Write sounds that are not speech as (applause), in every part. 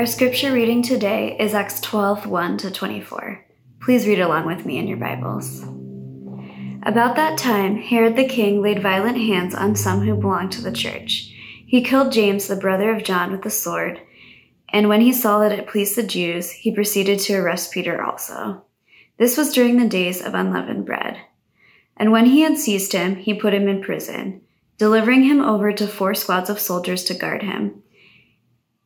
Our scripture reading today is Acts 12 1 to 24. Please read along with me in your Bibles. About that time, Herod the king laid violent hands on some who belonged to the church. He killed James, the brother of John, with a sword, and when he saw that it pleased the Jews, he proceeded to arrest Peter also. This was during the days of unleavened bread. And when he had seized him, he put him in prison, delivering him over to four squads of soldiers to guard him,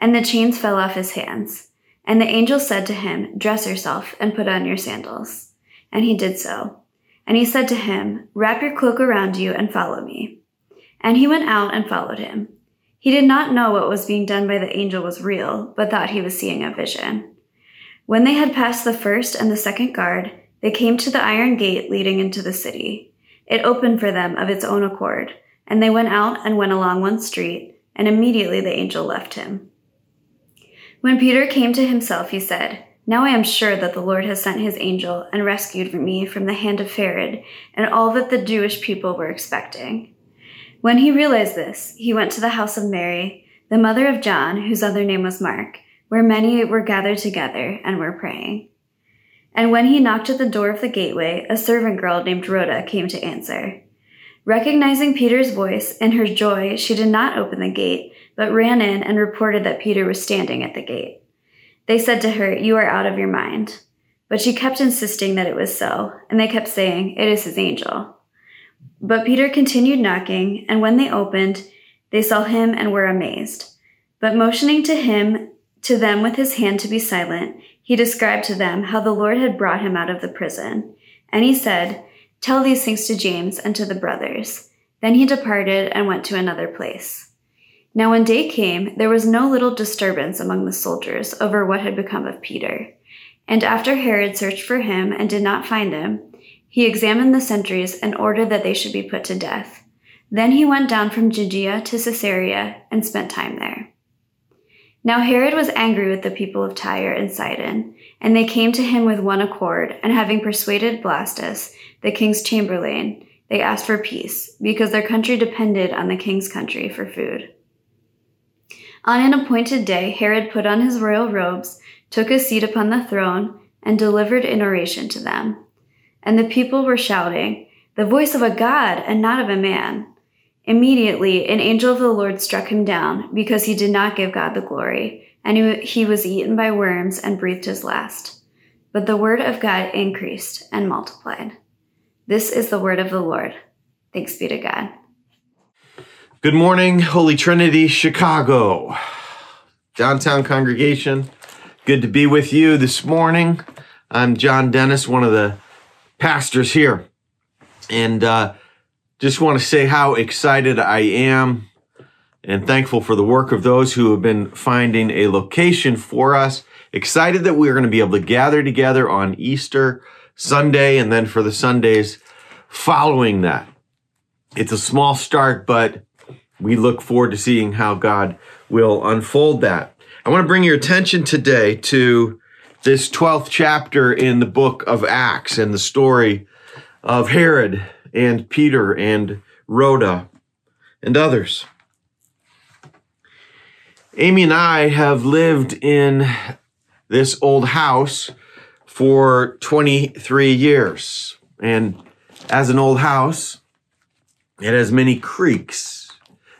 And the chains fell off his hands. And the angel said to him, Dress yourself and put on your sandals. And he did so. And he said to him, Wrap your cloak around you and follow me. And he went out and followed him. He did not know what was being done by the angel was real, but thought he was seeing a vision. When they had passed the first and the second guard, they came to the iron gate leading into the city. It opened for them of its own accord, and they went out and went along one street, and immediately the angel left him. When Peter came to himself, he said, Now I am sure that the Lord has sent his angel and rescued me from the hand of Herod and all that the Jewish people were expecting. When he realized this, he went to the house of Mary, the mother of John, whose other name was Mark, where many were gathered together and were praying. And when he knocked at the door of the gateway, a servant girl named Rhoda came to answer. Recognizing Peter's voice, in her joy, she did not open the gate, but ran in and reported that Peter was standing at the gate. They said to her, You are out of your mind. But she kept insisting that it was so, and they kept saying, It is his angel. But Peter continued knocking, and when they opened, they saw him and were amazed. But motioning to him, to them with his hand to be silent, he described to them how the Lord had brought him out of the prison. And he said, Tell these things to James and to the brothers. Then he departed and went to another place. Now when day came, there was no little disturbance among the soldiers over what had become of Peter. And after Herod searched for him and did not find him, he examined the sentries and ordered that they should be put to death. Then he went down from Judea to Caesarea and spent time there. Now Herod was angry with the people of Tyre and Sidon, and they came to him with one accord, and having persuaded Blastus, the king's chamberlain, they asked for peace, because their country depended on the king's country for food. On an appointed day, Herod put on his royal robes, took a seat upon the throne, and delivered an oration to them. And the people were shouting, The voice of a God and not of a man. Immediately, an angel of the Lord struck him down because he did not give God the glory, and he was eaten by worms and breathed his last. But the word of God increased and multiplied. This is the word of the Lord. Thanks be to God. Good morning, Holy Trinity, Chicago, downtown congregation. Good to be with you this morning. I'm John Dennis, one of the pastors here. And uh, just want to say how excited I am and thankful for the work of those who have been finding a location for us. Excited that we are going to be able to gather together on Easter Sunday and then for the Sundays following that. It's a small start, but we look forward to seeing how God will unfold that. I want to bring your attention today to this 12th chapter in the book of Acts and the story of Herod and Peter and Rhoda and others. Amy and I have lived in this old house for 23 years. And as an old house, it has many creaks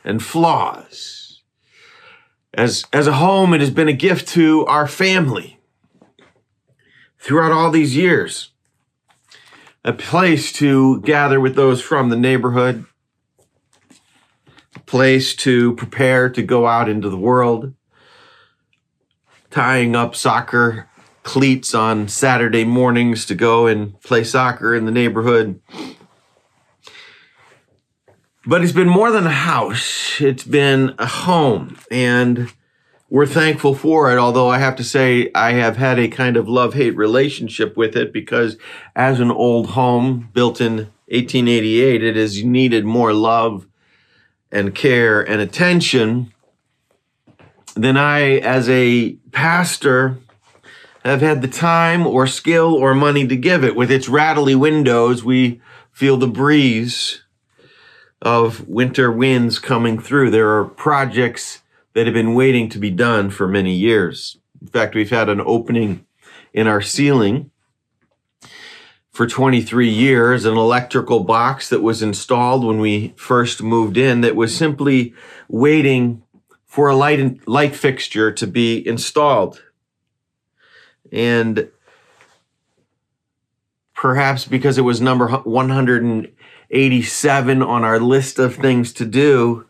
and flaws. As, as a home, it has been a gift to our family throughout all these years a place to gather with those from the neighborhood, a place to prepare to go out into the world, tying up soccer cleats on Saturday mornings to go and play soccer in the neighborhood. But it's been more than a house, it's been a home. And we're thankful for it, although I have to say I have had a kind of love hate relationship with it because as an old home built in 1888, it has needed more love and care and attention than I, as a pastor, have had the time or skill or money to give it. With its rattly windows, we feel the breeze of winter winds coming through. There are projects that have been waiting to be done for many years. In fact, we've had an opening in our ceiling for 23 years, an electrical box that was installed when we first moved in that was simply waiting for a light, light fixture to be installed. And perhaps because it was number 187 on our list of things to do,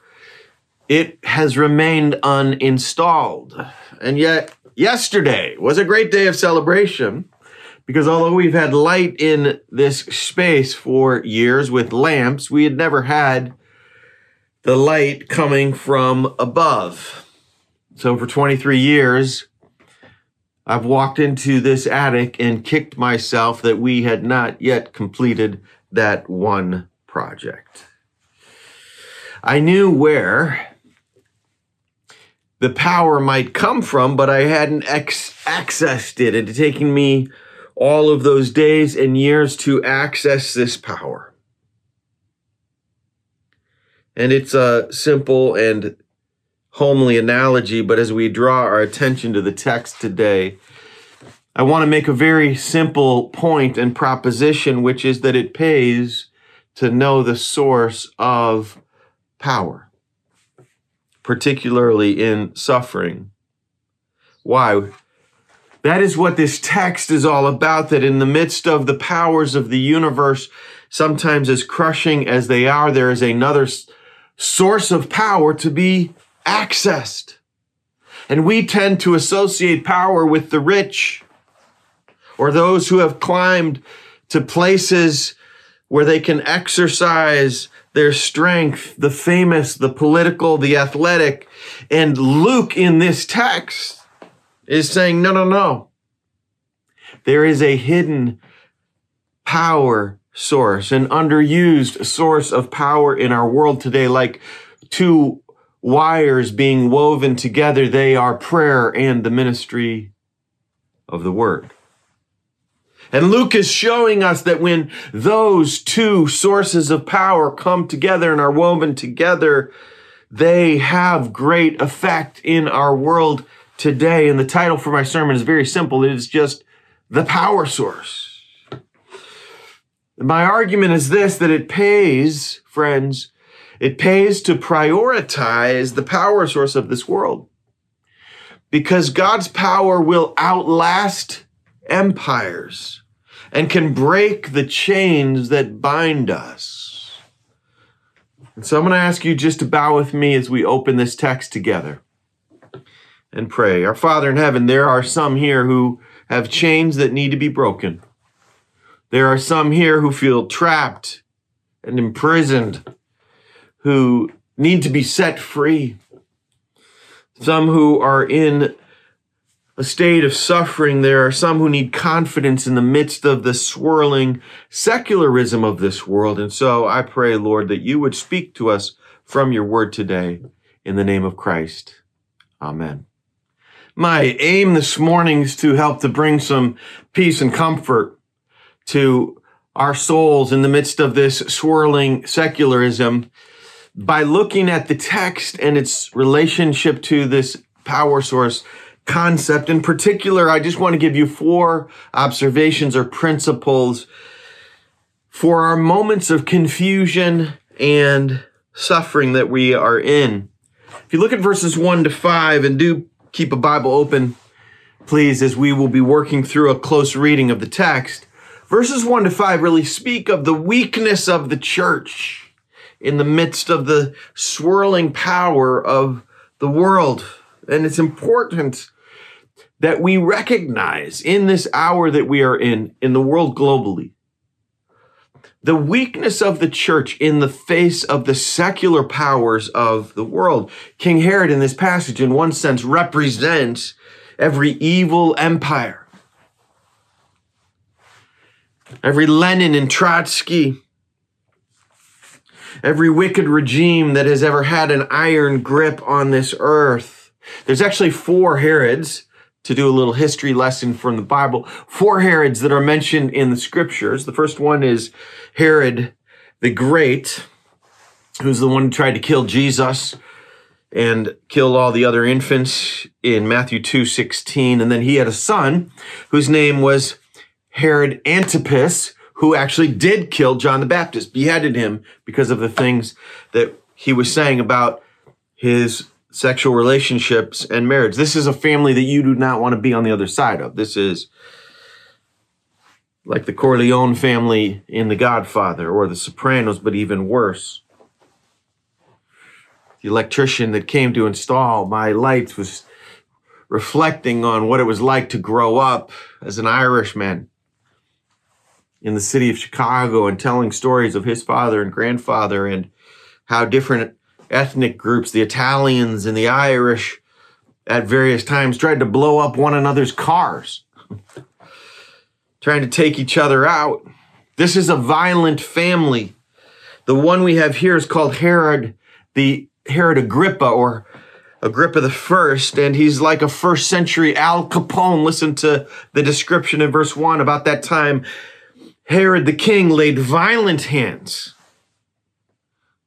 it has remained uninstalled. And yet, yesterday was a great day of celebration because although we've had light in this space for years with lamps, we had never had the light coming from above. So for 23 years, I've walked into this attic and kicked myself that we had not yet completed that one project. I knew where the power might come from, but I hadn't ex- accessed it. It had taken me all of those days and years to access this power. And it's a simple and homely analogy, but as we draw our attention to the text today, I want to make a very simple point and proposition, which is that it pays to know the source of power particularly in suffering. Why? That is what this text is all about, that in the midst of the powers of the universe, sometimes as crushing as they are, there is another source of power to be accessed. And we tend to associate power with the rich or those who have climbed to places where they can exercise their strength, the famous, the political, the athletic. And Luke in this text is saying, no, no, no. There is a hidden power source, an underused source of power in our world today, like two wires being woven together. They are prayer and the ministry of the word. And Luke is showing us that when those two sources of power come together and are woven together, they have great effect in our world today. And the title for my sermon is very simple. It is just the power source. My argument is this, that it pays, friends, it pays to prioritize the power source of this world. Because God's power will outlast empires and can break the chains that bind us. And so I'm going to ask you just to bow with me as we open this text together and pray. Our Father in heaven, there are some here who have chains that need to be broken. There are some here who feel trapped and imprisoned, who need to be set free. Some who are in a state of suffering. There are some who need confidence in the midst of the swirling secularism of this world. And so I pray, Lord, that you would speak to us from your word today in the name of Christ. Amen. My aim this morning is to help to bring some peace and comfort to our souls in the midst of this swirling secularism by looking at the text and its relationship to this power source concept. In particular, I just want to give you four observations or principles for our moments of confusion and suffering that we are in. If you look at verses one to five and do keep a Bible open, please, as we will be working through a close reading of the text. Verses one to five really speak of the weakness of the church in the midst of the swirling power of the world. And it's important that we recognize in this hour that we are in, in the world globally, the weakness of the church in the face of the secular powers of the world. King Herod, in this passage, in one sense, represents every evil empire, every Lenin and Trotsky, every wicked regime that has ever had an iron grip on this earth. There's actually four Herods to do a little history lesson from the Bible. Four Herods that are mentioned in the scriptures. The first one is Herod the Great, who's the one who tried to kill Jesus and killed all the other infants in Matthew 2 16. And then he had a son whose name was Herod Antipas, who actually did kill John the Baptist, beheaded him because of the things that he was saying about his sexual relationships and marriage. This is a family that you do not want to be on the other side of. This is like the Corleone family in The Godfather or The Sopranos, but even worse. The electrician that came to install my lights was reflecting on what it was like to grow up as an Irishman in the city of Chicago and telling stories of his father and grandfather and how different ethnic groups, the Italians and the Irish, at various times tried to blow up one another's cars, (laughs) trying to take each other out. This is a violent family. The one we have here is called Herod, the Herod Agrippa or Agrippa the first, and he's like a first century Al Capone. Listen to the description in verse one. About that time, Herod the king laid violent hands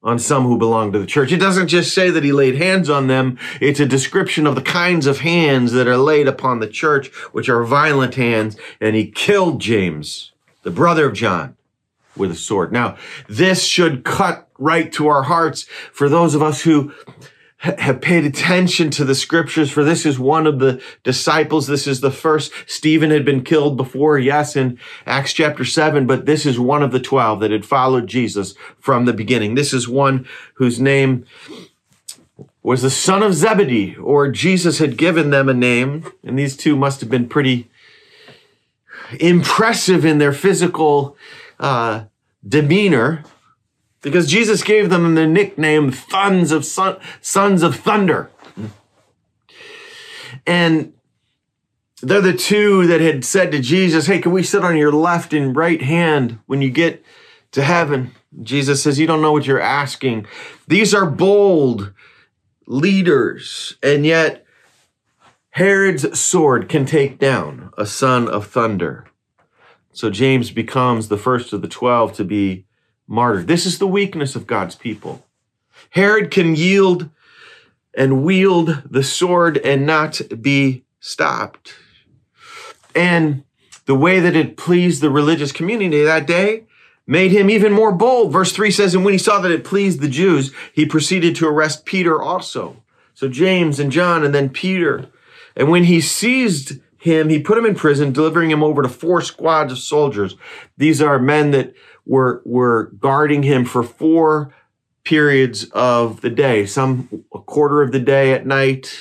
on some who belong to the church. It doesn't just say that he laid hands on them. It's a description of the kinds of hands that are laid upon the church, which are violent hands. And he killed James, the brother of John, with a sword. Now, this should cut right to our hearts for those of us who have paid attention to the scriptures for this is one of the disciples. This is the first. Stephen had been killed before, yes, in Acts chapter seven, but this is one of the 12 that had followed Jesus from the beginning. This is one whose name was the son of Zebedee, or Jesus had given them a name. And these two must have been pretty impressive in their physical uh, demeanor because Jesus gave them the nickname sons of son, sons of thunder. And they're the two that had said to Jesus, Hey, can we sit on your left and right hand when you get to heaven? Jesus says, You don't know what you're asking. These are bold leaders, and yet Herod's sword can take down a son of thunder. So James becomes the first of the 12 to be martyred. This is the weakness of God's people. Herod can yield and wield the sword and not be stopped. And the way that it pleased the religious community that day made him even more bold. Verse 3 says, And when he saw that it pleased the Jews, he proceeded to arrest Peter also. So James and John and then Peter. And when he seized him, he put him in prison, delivering him over to four squads of soldiers. These are men that were were guarding him for four periods of the day, some a quarter of the day at night,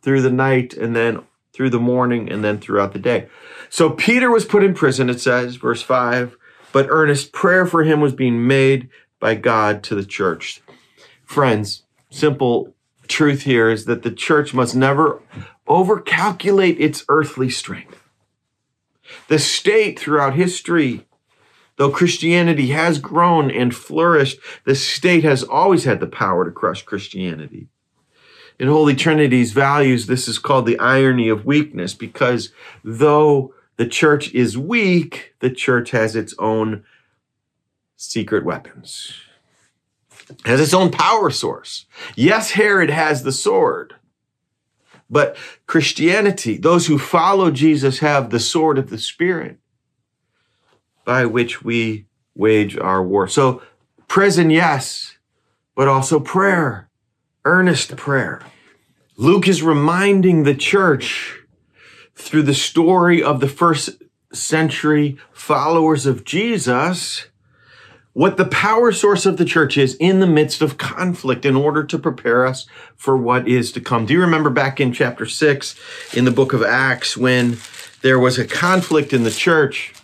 through the night, and then through the morning, and then throughout the day. So Peter was put in prison, it says, verse 5, but earnest prayer for him was being made by God to the church. Friends, simple truth here is that the church must never overcalculate its earthly strength. The state throughout history Though Christianity has grown and flourished, the state has always had the power to crush Christianity. In Holy Trinity's values, this is called the irony of weakness because though the church is weak, the church has its own secret weapons, has its own power source. Yes, Herod has the sword, but Christianity, those who follow Jesus, have the sword of the Spirit by which we wage our war. So, prison, yes, but also prayer, earnest prayer. Luke is reminding the church through the story of the first century followers of Jesus what the power source of the church is in the midst of conflict in order to prepare us for what is to come. Do you remember back in chapter 6 in the book of Acts when there was a conflict in the church?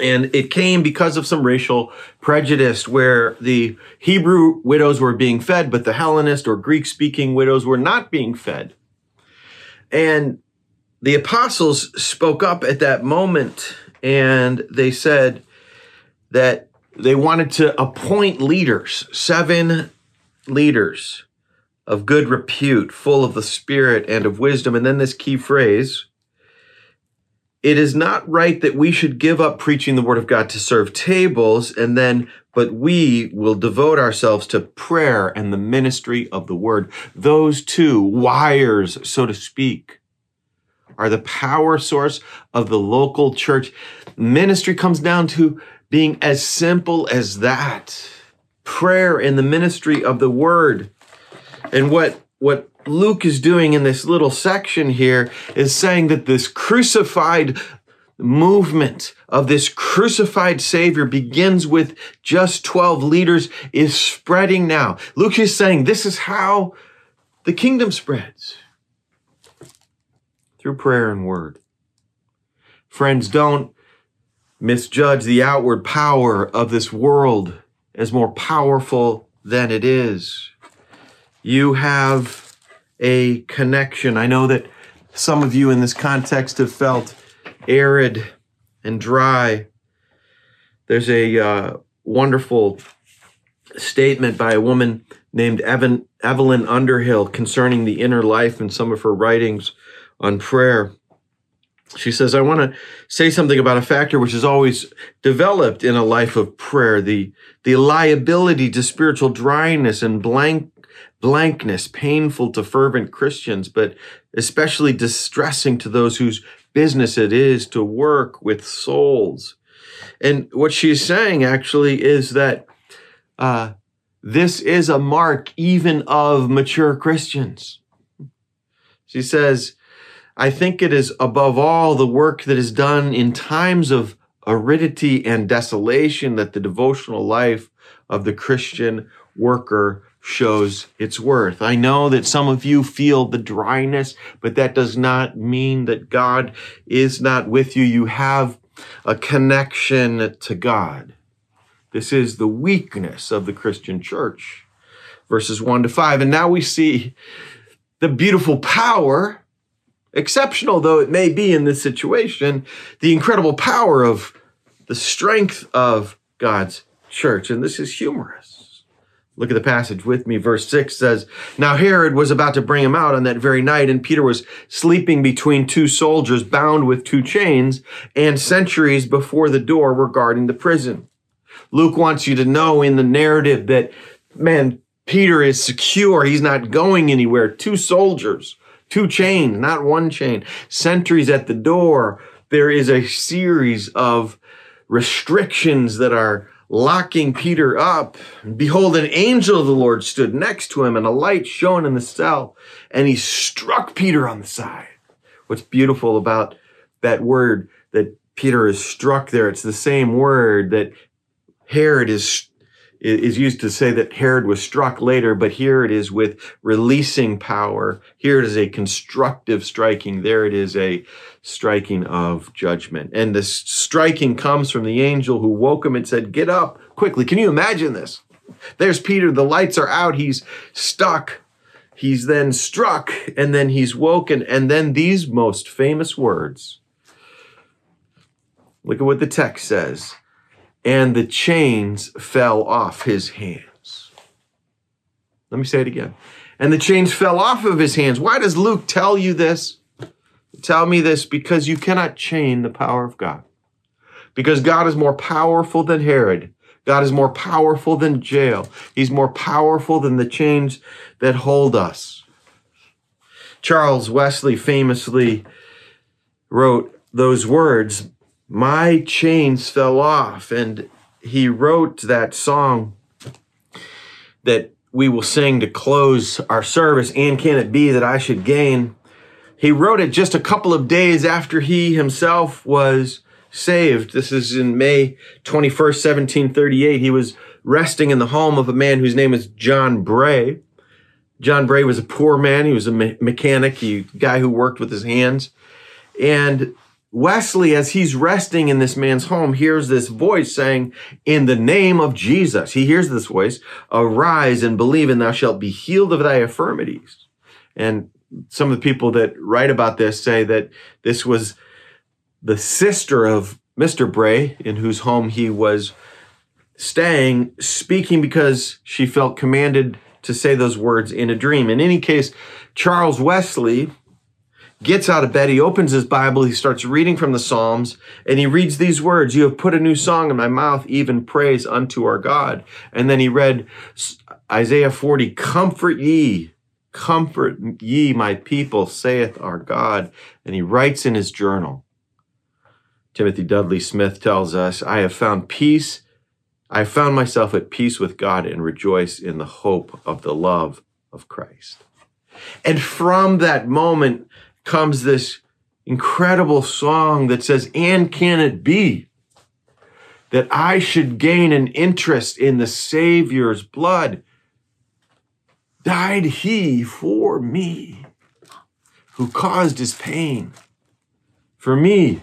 And it came because of some racial prejudice where the Hebrew widows were being fed, but the Hellenist or Greek speaking widows were not being fed. And the apostles spoke up at that moment and they said that they wanted to appoint leaders, seven leaders of good repute, full of the Spirit and of wisdom. And then this key phrase it is not right that we should give up preaching the word of God to serve tables and then, but we will devote ourselves to prayer and the ministry of the word. Those two wires, so to speak, are the power source of the local church. Ministry comes down to being as simple as that. Prayer and the ministry of the word. And what, what Luke is doing in this little section here is saying that this crucified movement of this crucified Savior begins with just 12 leaders, is spreading now. Luke is saying this is how the kingdom spreads through prayer and word. Friends, don't misjudge the outward power of this world as more powerful than it is. You have a connection. I know that some of you in this context have felt arid and dry. There's a uh, wonderful statement by a woman named Evan, Evelyn Underhill concerning the inner life in some of her writings on prayer. She says, I want to say something about a factor which is always developed in a life of prayer the, the liability to spiritual dryness and blank blankness, painful to fervent Christians, but especially distressing to those whose business it is to work with souls. And what she's saying actually is that uh, this is a mark even of mature Christians. She says, I think it is above all the work that is done in times of aridity and desolation that the devotional life of the Christian worker shows its worth. I know that some of you feel the dryness, but that does not mean that God is not with you. You have a connection to God. This is the weakness of the Christian church. Verses 1 to 5. And now we see the beautiful power, exceptional though it may be in this situation, the incredible power of the strength of God's church. And this is humorous. Look at the passage with me. Verse 6 says, Now Herod was about to bring him out on that very night, and Peter was sleeping between two soldiers bound with two chains, and sentries before the door were guarding the prison. Luke wants you to know in the narrative that, man, Peter is secure. He's not going anywhere. Two soldiers, two chains, not one chain, sentries at the door. There is a series of restrictions that are locking Peter up. Behold, an angel of the Lord stood next to him, and a light shone in the cell, and he struck Peter on the side. What's beautiful about that word that Peter is struck there, it's the same word that Herod is is used to say that Herod was struck later, but here it is with releasing power. Here it is a constructive striking. There it is a striking of judgment. And this striking comes from the angel who woke him and said, Get up quickly. Can you imagine this? There's Peter. The lights are out. He's stuck. He's then struck and then he's woken. And then these most famous words. Look at what the text says and the chains fell off his hands. Let me say it again. And the chains fell off of his hands. Why does Luke tell you this? Tell me this because you cannot chain the power of God. Because God is more powerful than Herod. God is more powerful than jail. He's more powerful than the chains that hold us. Charles Wesley famously wrote those words my chains fell off. And he wrote that song that we will sing to close our service. And can it be that I should gain? He wrote it just a couple of days after he himself was saved. This is in May 21st, 1738. He was resting in the home of a man whose name is John Bray. John Bray was a poor man. He was a me- mechanic, a guy who worked with his hands. And Wesley, as he's resting in this man's home, hears this voice saying, In the name of Jesus. He hears this voice, Arise and believe, and thou shalt be healed of thy infirmities. And some of the people that write about this say that this was the sister of Mr. Bray, in whose home he was staying, speaking because she felt commanded to say those words in a dream. In any case, Charles Wesley gets out of bed, he opens his Bible, he starts reading from the Psalms, and he reads these words You have put a new song in my mouth, even praise unto our God. And then he read Isaiah 40 Comfort ye, comfort ye, my people, saith our God. And he writes in his journal. Timothy Dudley Smith tells us, I have found peace. I have found myself at peace with God and rejoice in the hope of the love of Christ. And from that moment, comes this incredible song that says, And can it be that I should gain an interest in the Savior's blood? Died he for me, who caused his pain, for me,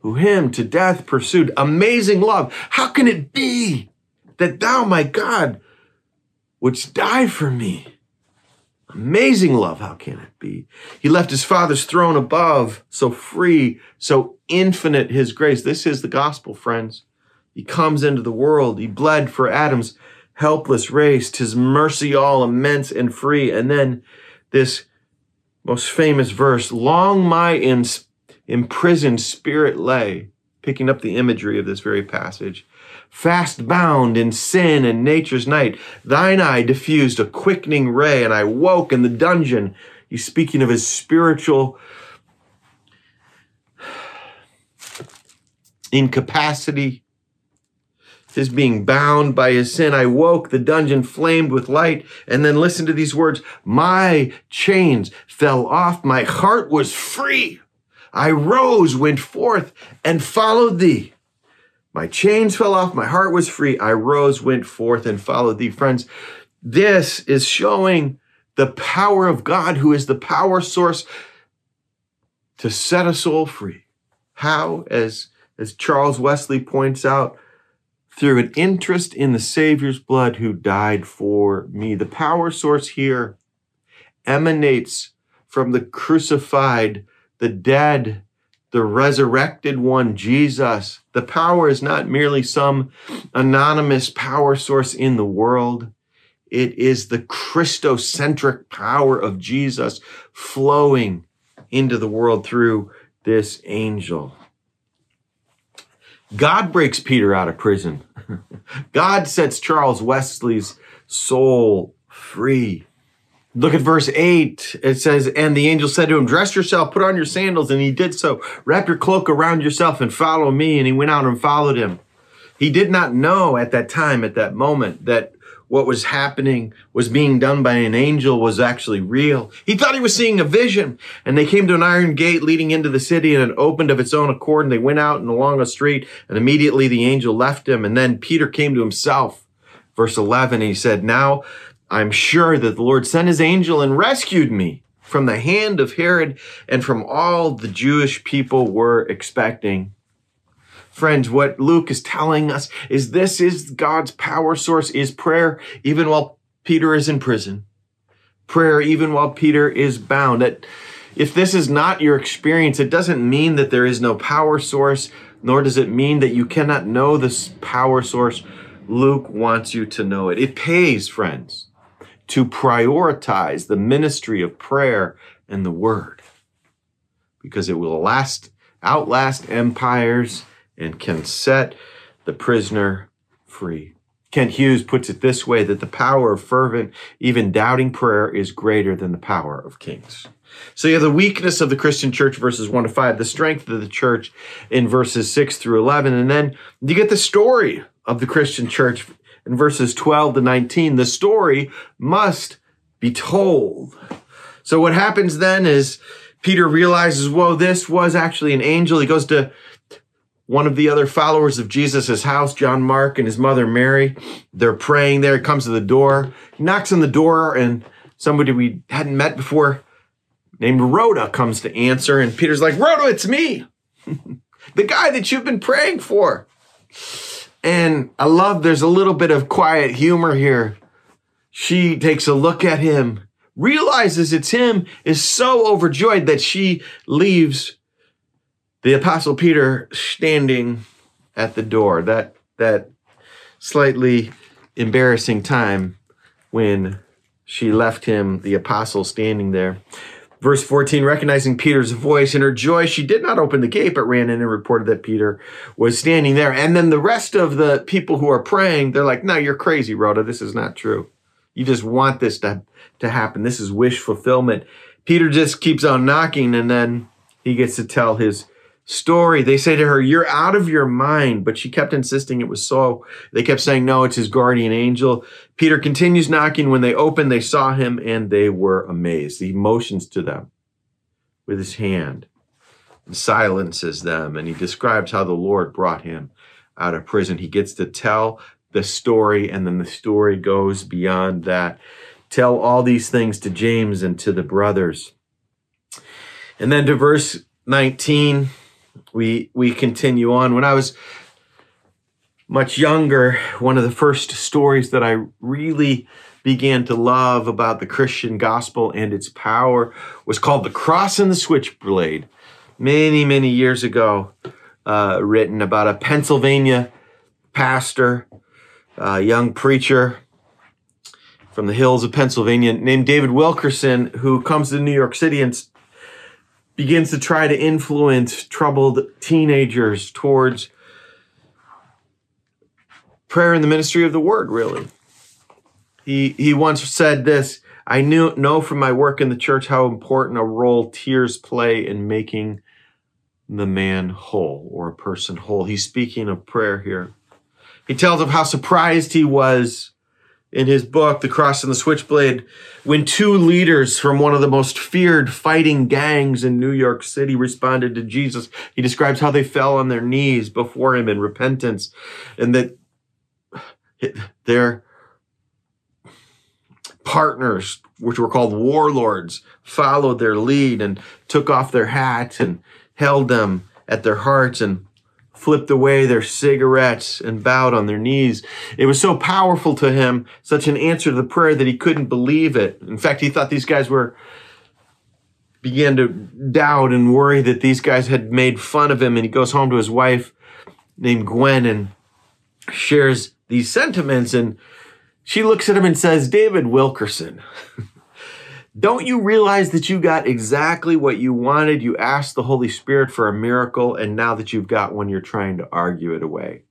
who him to death pursued. Amazing love. How can it be that thou, my God, wouldst die for me? Amazing love, how can it be? He left his father's throne above, so free, so infinite his grace. This is the gospel, friends. He comes into the world. He bled for Adam's helpless race, his mercy all immense and free. And then this most famous verse, long my imprisoned spirit lay, picking up the imagery of this very passage fast bound in sin and nature's night. Thine eye diffused a quickening ray, and I woke in the dungeon. He's speaking of his spiritual incapacity, his being bound by his sin. I woke, the dungeon flamed with light. And then listen to these words My chains fell off, my heart was free. I rose, went forth, and followed thee. My chains fell off, my heart was free. I rose, went forth, and followed thee. Friends, this is showing the power of God, who is the power source to set a soul free. How? As, as Charles Wesley points out, through an interest in the Savior's blood who died for me. The power source here emanates from the crucified, the dead, the resurrected one, Jesus. The power is not merely some anonymous power source in the world. It is the Christocentric power of Jesus flowing into the world through this angel. God breaks Peter out of prison. (laughs) God sets Charles Wesley's soul free. Look at verse 8. It says, And the angel said to him, Dress yourself, put on your sandals. And he did so. Wrap your cloak around yourself and follow me. And he went out and followed him. He did not know at that time, at that moment, that what was happening was being done by an angel was actually real. He thought he was seeing a vision. And they came to an iron gate leading into the city and it opened of its own accord. And they went out and along a street and immediately the angel left him. And then Peter came to himself. Verse 11, he said, Now I'm sure that the Lord sent his angel and rescued me from the hand of Herod and from all the Jewish people were expecting. Friends, what Luke is telling us is this is God's power source is prayer, even while Peter is in prison. Prayer, even while Peter is bound. That if this is not your experience, it doesn't mean that there is no power source, nor does it mean that you cannot know this power source. Luke wants you to know it. It pays, friends to prioritize the ministry of prayer and the word because it will last outlast empires and can set the prisoner free. Kent Hughes puts it this way that the power of fervent, even doubting prayer is greater than the power of kings. So you have the weakness of the Christian church, verses 1 to 5, the strength of the church in verses 6 through 11, and then you get the story of the Christian church in verses 12 to 19, the story must be told. So what happens then is Peter realizes, whoa, this was actually an angel. He goes to one of the other followers of Jesus' house, John Mark and his mother Mary. They're praying there. He comes to the door. Knocks on the door, and somebody we hadn't met before named Rhoda comes to answer. And Peter's like, Rhoda, it's me. (laughs) the guy that you've been praying for. And I love there's a little bit of quiet humor here. She takes a look at him, realizes it's him, is so overjoyed that she leaves the apostle Peter standing at the door. That that slightly embarrassing time when she left him, the apostle standing there. Verse 14, recognizing Peter's voice in her joy, she did not open the gate, but ran in and reported that Peter was standing there. And then the rest of the people who are praying, they're like, no, you're crazy, Rhoda. This is not true. You just want this to, to happen. This is wish fulfillment. Peter just keeps on knocking and then he gets to tell his story. They say to her, You're out of your mind. But she kept insisting it was so. They kept saying, No, it's his guardian angel. Peter continues knocking. When they opened, they saw him and they were amazed. He motions to them with his hand and silences them. And he describes how the Lord brought him out of prison. He gets to tell the story, and then the story goes beyond that. Tell all these things to James and to the brothers. And then to verse 19 we we continue on. When I was much younger, one of the first stories that I really began to love about the Christian gospel and its power was called The Cross and the Switchblade. Many, many years ago, uh, written about a Pennsylvania pastor, a young preacher from the hills of Pennsylvania named David Wilkerson, who comes to New York City and begins to try to influence troubled teenagers towards prayer and the ministry of the word really. He he once said this i knew know from my work in the church how important a role tears play in making the man whole or a person whole. He's speaking of prayer here. He tells of how surprised he was in his book, The Cross and the Switchblade, when two leaders from one of the most feared fighting gangs in New York City responded to Jesus. He describes how they fell on their knees before him in repentance and that their partners, which were called warlords, followed their lead and took off their hats and held them at their hearts and flipped away their cigarettes and bowed on their knees. It was so powerful to him, such an answer to the prayer that he couldn't believe it. In fact, he thought these guys were began to doubt and worry that these guys had made fun of him and he goes home to his wife named Gwen and shares these sentiments and she looks at him and says, "David Wilkerson, (laughs) Don't you realize that you got exactly what you wanted? You asked the Holy Spirit for a miracle, and now that you've got one, you're trying to argue it away.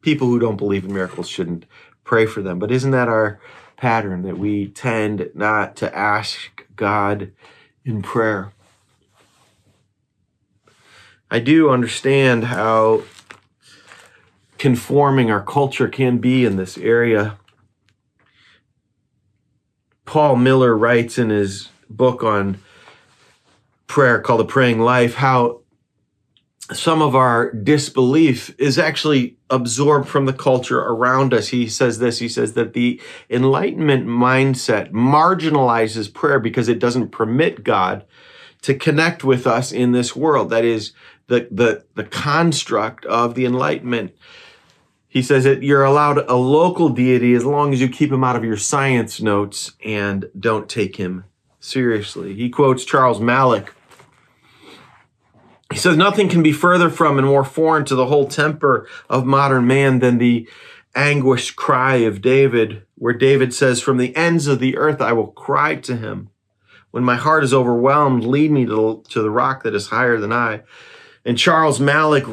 People who don't believe in miracles shouldn't pray for them. But isn't that our pattern that we tend not to ask God in prayer? I do understand how conforming our culture can be in this area Paul Miller writes in his book on prayer called The Praying Life how some of our disbelief is actually absorbed from the culture around us. He says this he says that the Enlightenment mindset marginalizes prayer because it doesn't permit God to connect with us in this world. That is the, the, the construct of the Enlightenment he says that you're allowed a local deity as long as you keep him out of your science notes and don't take him seriously. He quotes Charles Malik. He says, Nothing can be further from and more foreign to the whole temper of modern man than the anguished cry of David, where David says, From the ends of the earth I will cry to him. When my heart is overwhelmed, lead me to, to the rock that is higher than I. And Charles Malik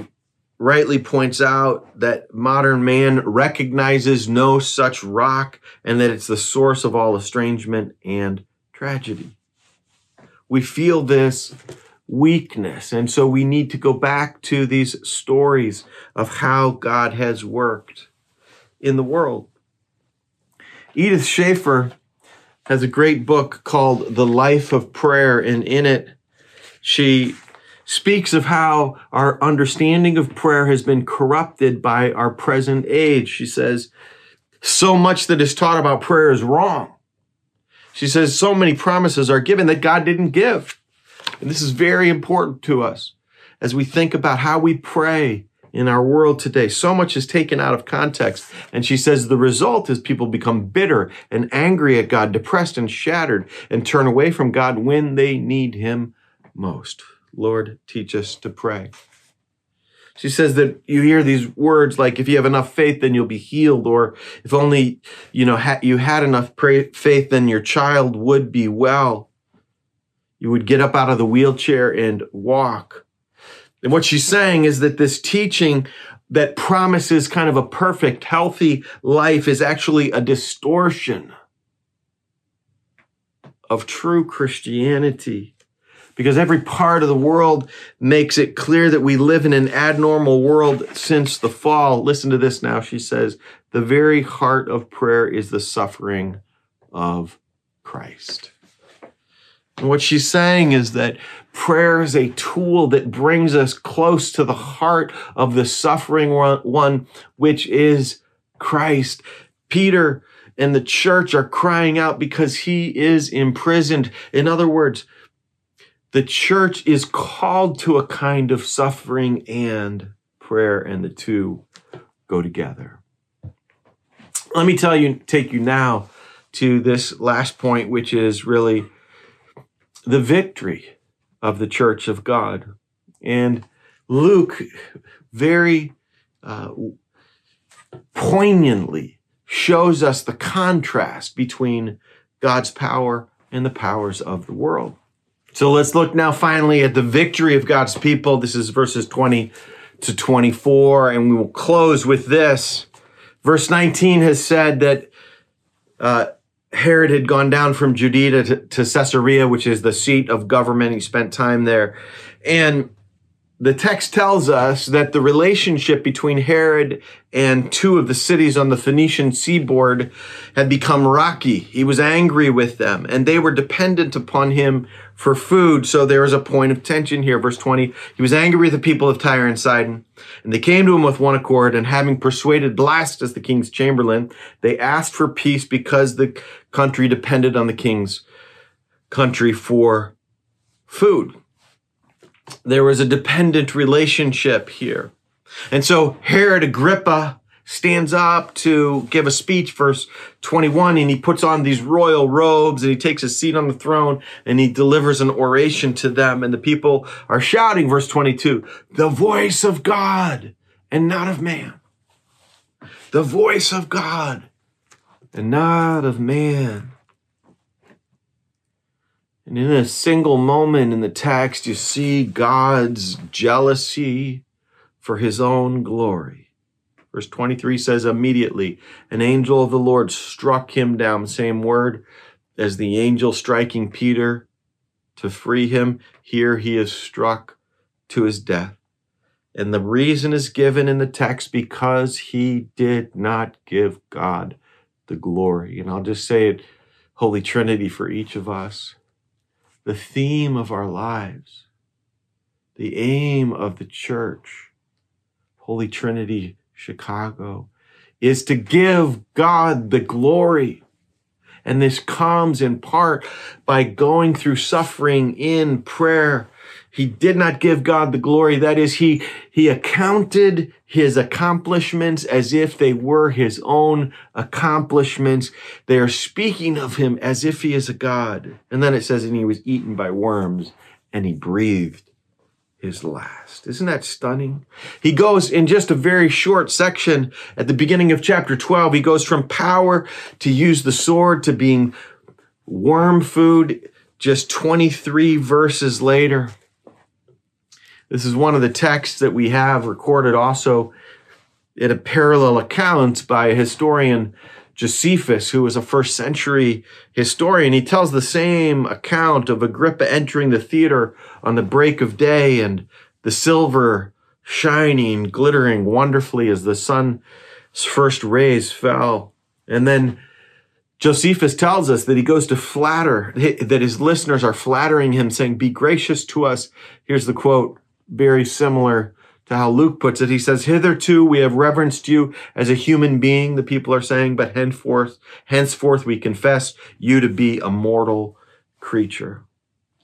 rightly points out that modern man recognizes no such rock and that it's the source of all estrangement and tragedy. We feel this weakness, and so we need to go back to these stories of how God has worked in the world. Edith Schaeffer has a great book called The Life of Prayer, and in it, she speaks of how our understanding of prayer has been corrupted by our present age. She says, so much that is taught about prayer is wrong. She says, so many promises are given that God didn't give. And this is very important to us. as we think about how we pray in our world today. So much is taken out of context. And she says the result is people become bitter and angry at God, depressed and shattered, and turn away from God when they need Him most. Lord, teach us to pray. She says that you hear these words like, if you have enough faith, then you'll be healed, or if only, you know, ha- you had enough pray- faith, then your child would be well. You would get up out of the wheelchair and walk. And what she's saying is that this teaching that promises kind of a perfect, healthy life is actually a distortion of true Christianity. Because every part of the world makes it clear that we live in an abnormal world since the fall. Listen to this now. She says, The very heart of prayer is the suffering of Christ. And what she's saying is that prayer is a tool that brings us close to the heart of the suffering one, which is Christ. Peter and the church are crying out because he is imprisoned. In other words, the church is called to a kind of suffering and prayer, and the two go together. Let me tell you, take you now to this last point, which is really the victory of the church of God. And Luke very uh, poignantly shows us the contrast between God's power and the powers of the world. So let's look now finally at the victory of God's people. This is verses 20 to 24, and we will close with this. Verse 19 has said that uh, Herod had gone down from Judea to, to Caesarea, which is the seat of government. He spent time there. And the text tells us that the relationship between Herod and two of the cities on the Phoenician seaboard had become rocky. He was angry with them and they were dependent upon him for food. So there is a point of tension here. Verse 20, he was angry with the people of Tyre and Sidon and they came to him with one accord and having persuaded Blastus, the king's chamberlain, they asked for peace because the country depended on the king's country for food there was a dependent relationship here. And so Herod Agrippa stands up to give a speech, verse 21, and he puts on these royal robes and he takes a seat on the throne and he delivers an oration to them. And the people are shouting, verse 22, the voice of God and not of man. The voice of God and not of man. And in a single moment in the text, you see God's jealousy for his own glory. Verse 23 says, Immediately an angel of the Lord struck him down, same word as the angel striking Peter to free him. Here he is struck to his death. And the reason is given in the text because he did not give God the glory. And I'll just say it, Holy Trinity, for each of us the theme of our lives, the aim of the church, Holy Trinity Chicago, is to give God the glory. And this comes in part by going through suffering in prayer he did not give God the glory. That is, he, he accounted his accomplishments as if they were his own accomplishments. They are speaking of him as if he is a God. And then it says, and he was eaten by worms and he breathed his last. Isn't that stunning? He goes in just a very short section at the beginning of chapter 12. He goes from power to use the sword to being worm food just 23 verses later. This is one of the texts that we have recorded also in a parallel account by a historian, Josephus, who was a first century historian. He tells the same account of Agrippa entering the theater on the break of day and the silver shining, glittering wonderfully as the sun's first rays fell. And then Josephus tells us that he goes to flatter, that his listeners are flattering him, saying, Be gracious to us. Here's the quote very similar to how Luke puts it. He says, Hitherto we have reverenced you as a human being, the people are saying, but henceforth, henceforth we confess you to be a mortal creature.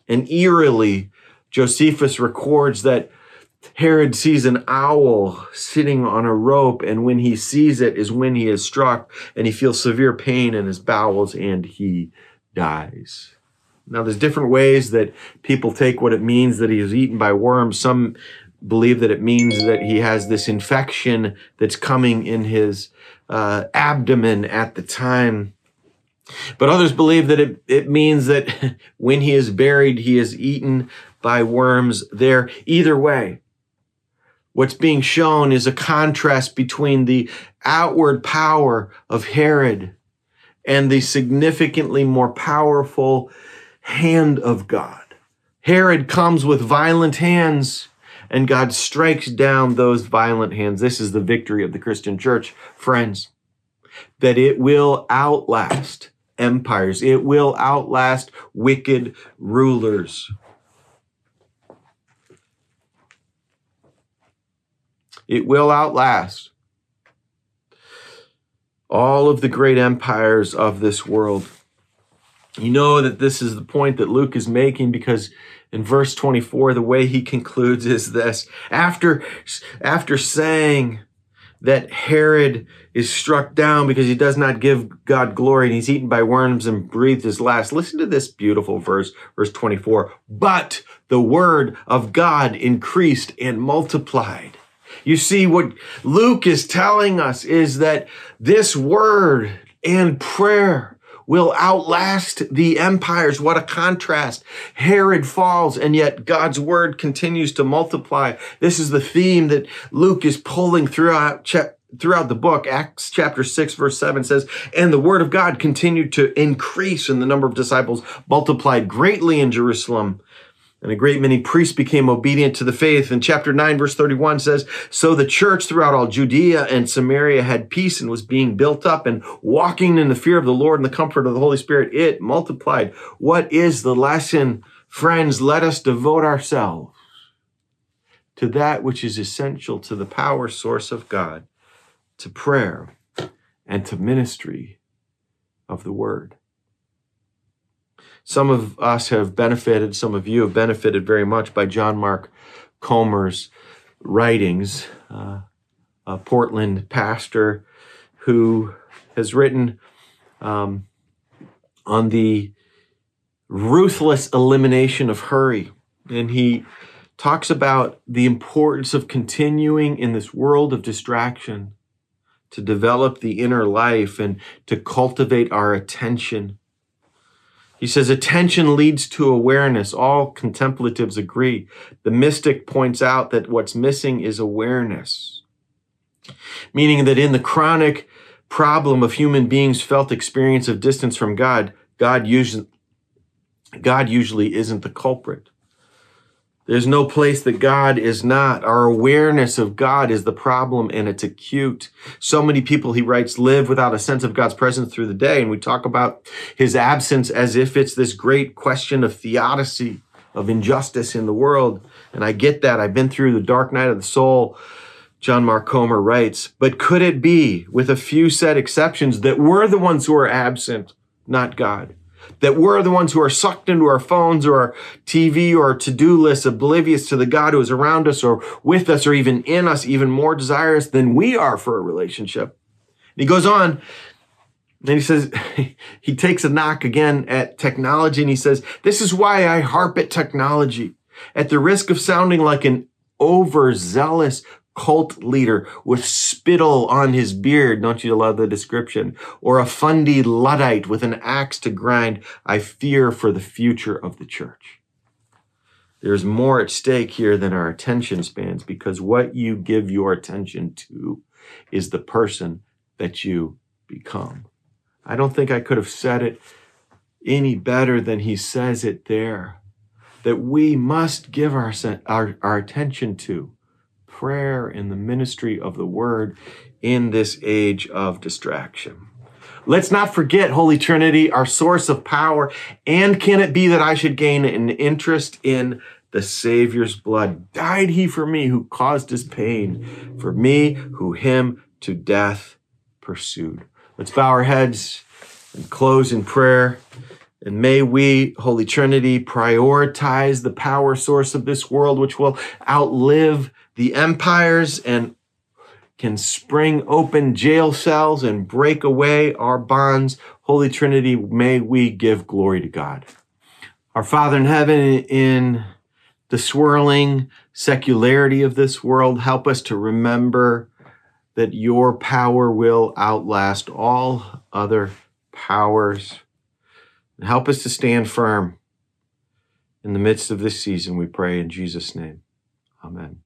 And eerily, Josephus records that Herod sees an owl sitting on a rope, and when he sees it is when he is struck, and he feels severe pain in his bowels, and he dies. Now, there's different ways that people take what it means that he is eaten by worms. Some believe that it means that he has this infection that's coming in his uh, abdomen at the time. But others believe that it, it means that (laughs) when he is buried, he is eaten by worms there. Either way, what's being shown is a contrast between the outward power of Herod and the significantly more powerful hand of God. Herod comes with violent hands and God strikes down those violent hands. This is the victory of the Christian church, friends, that it will outlast empires. It will outlast wicked rulers. It will outlast all of the great empires of this world. You know that this is the point that Luke is making because in verse 24 the way he concludes is this after after saying that Herod is struck down because he does not give God glory and he's eaten by worms and breathed his last. Listen to this beautiful verse, verse 24. But the word of God increased and multiplied. You see, what Luke is telling us is that this word and prayer will outlast the empires. What a contrast. Herod falls, and yet God's word continues to multiply. This is the theme that Luke is pulling throughout throughout the book. Acts chapter 6 verse 7 says, And the word of God continued to increase and the number of disciples multiplied greatly in Jerusalem. And a great many priests became obedient to the faith. And chapter 9, verse 31 says, So the church throughout all Judea and Samaria had peace and was being built up and walking in the fear of the Lord and the comfort of the Holy Spirit. It multiplied. What is the lesson? Friends, let us devote ourselves to that which is essential to the power source of God, to prayer and to ministry of the word. Some of us have benefited, some of you have benefited very much by John Mark Comer's writings, uh, a Portland pastor who has written um, on the ruthless elimination of hurry. And he talks about the importance of continuing in this world of distraction to develop the inner life and to cultivate our attention he says attention leads to awareness. All contemplatives agree. The mystic points out that what's missing is awareness, meaning that in the chronic problem of human beings' felt experience of distance from God, God usually, God usually isn't the culprit. There's no place that God is not. Our awareness of God is the problem and it's acute. So many people, he writes, live without a sense of God's presence through the day. And we talk about his absence as if it's this great question of theodicy, of injustice in the world. And I get that. I've been through the dark night of the soul. John Mark Comer writes, but could it be, with a few set exceptions, that we're the ones who are absent, not God? That we're the ones who are sucked into our phones or our TV or to-do lists, oblivious to the God who is around us or with us or even in us, even more desirous than we are for a relationship. And he goes on and he says, (laughs) he takes a knock again at technology and he says, this is why I harp at technology at the risk of sounding like an overzealous cult leader with spittle on his beard. Don't you love the description? Or a fundy Luddite with an axe to grind. I fear for the future of the church. There's more at stake here than our attention spans because what you give your attention to is the person that you become. I don't think I could have said it any better than he says it there. That we must give our, our, our attention to prayer and the ministry of the word in this age of distraction. Let's not forget, Holy Trinity, our source of power. And can it be that I should gain an interest in the Savior's blood? Died he for me who caused his pain, for me who him to death pursued. Let's bow our heads and close in prayer And may we, Holy Trinity, prioritize the power source of this world, which will outlive the empires and can spring open jail cells and break away our bonds. Holy Trinity, may we give glory to God. Our Father in heaven, in the swirling secularity of this world, help us to remember that your power will outlast all other powers. And help us to stand firm in the midst of this season, we pray in Jesus' name. Amen.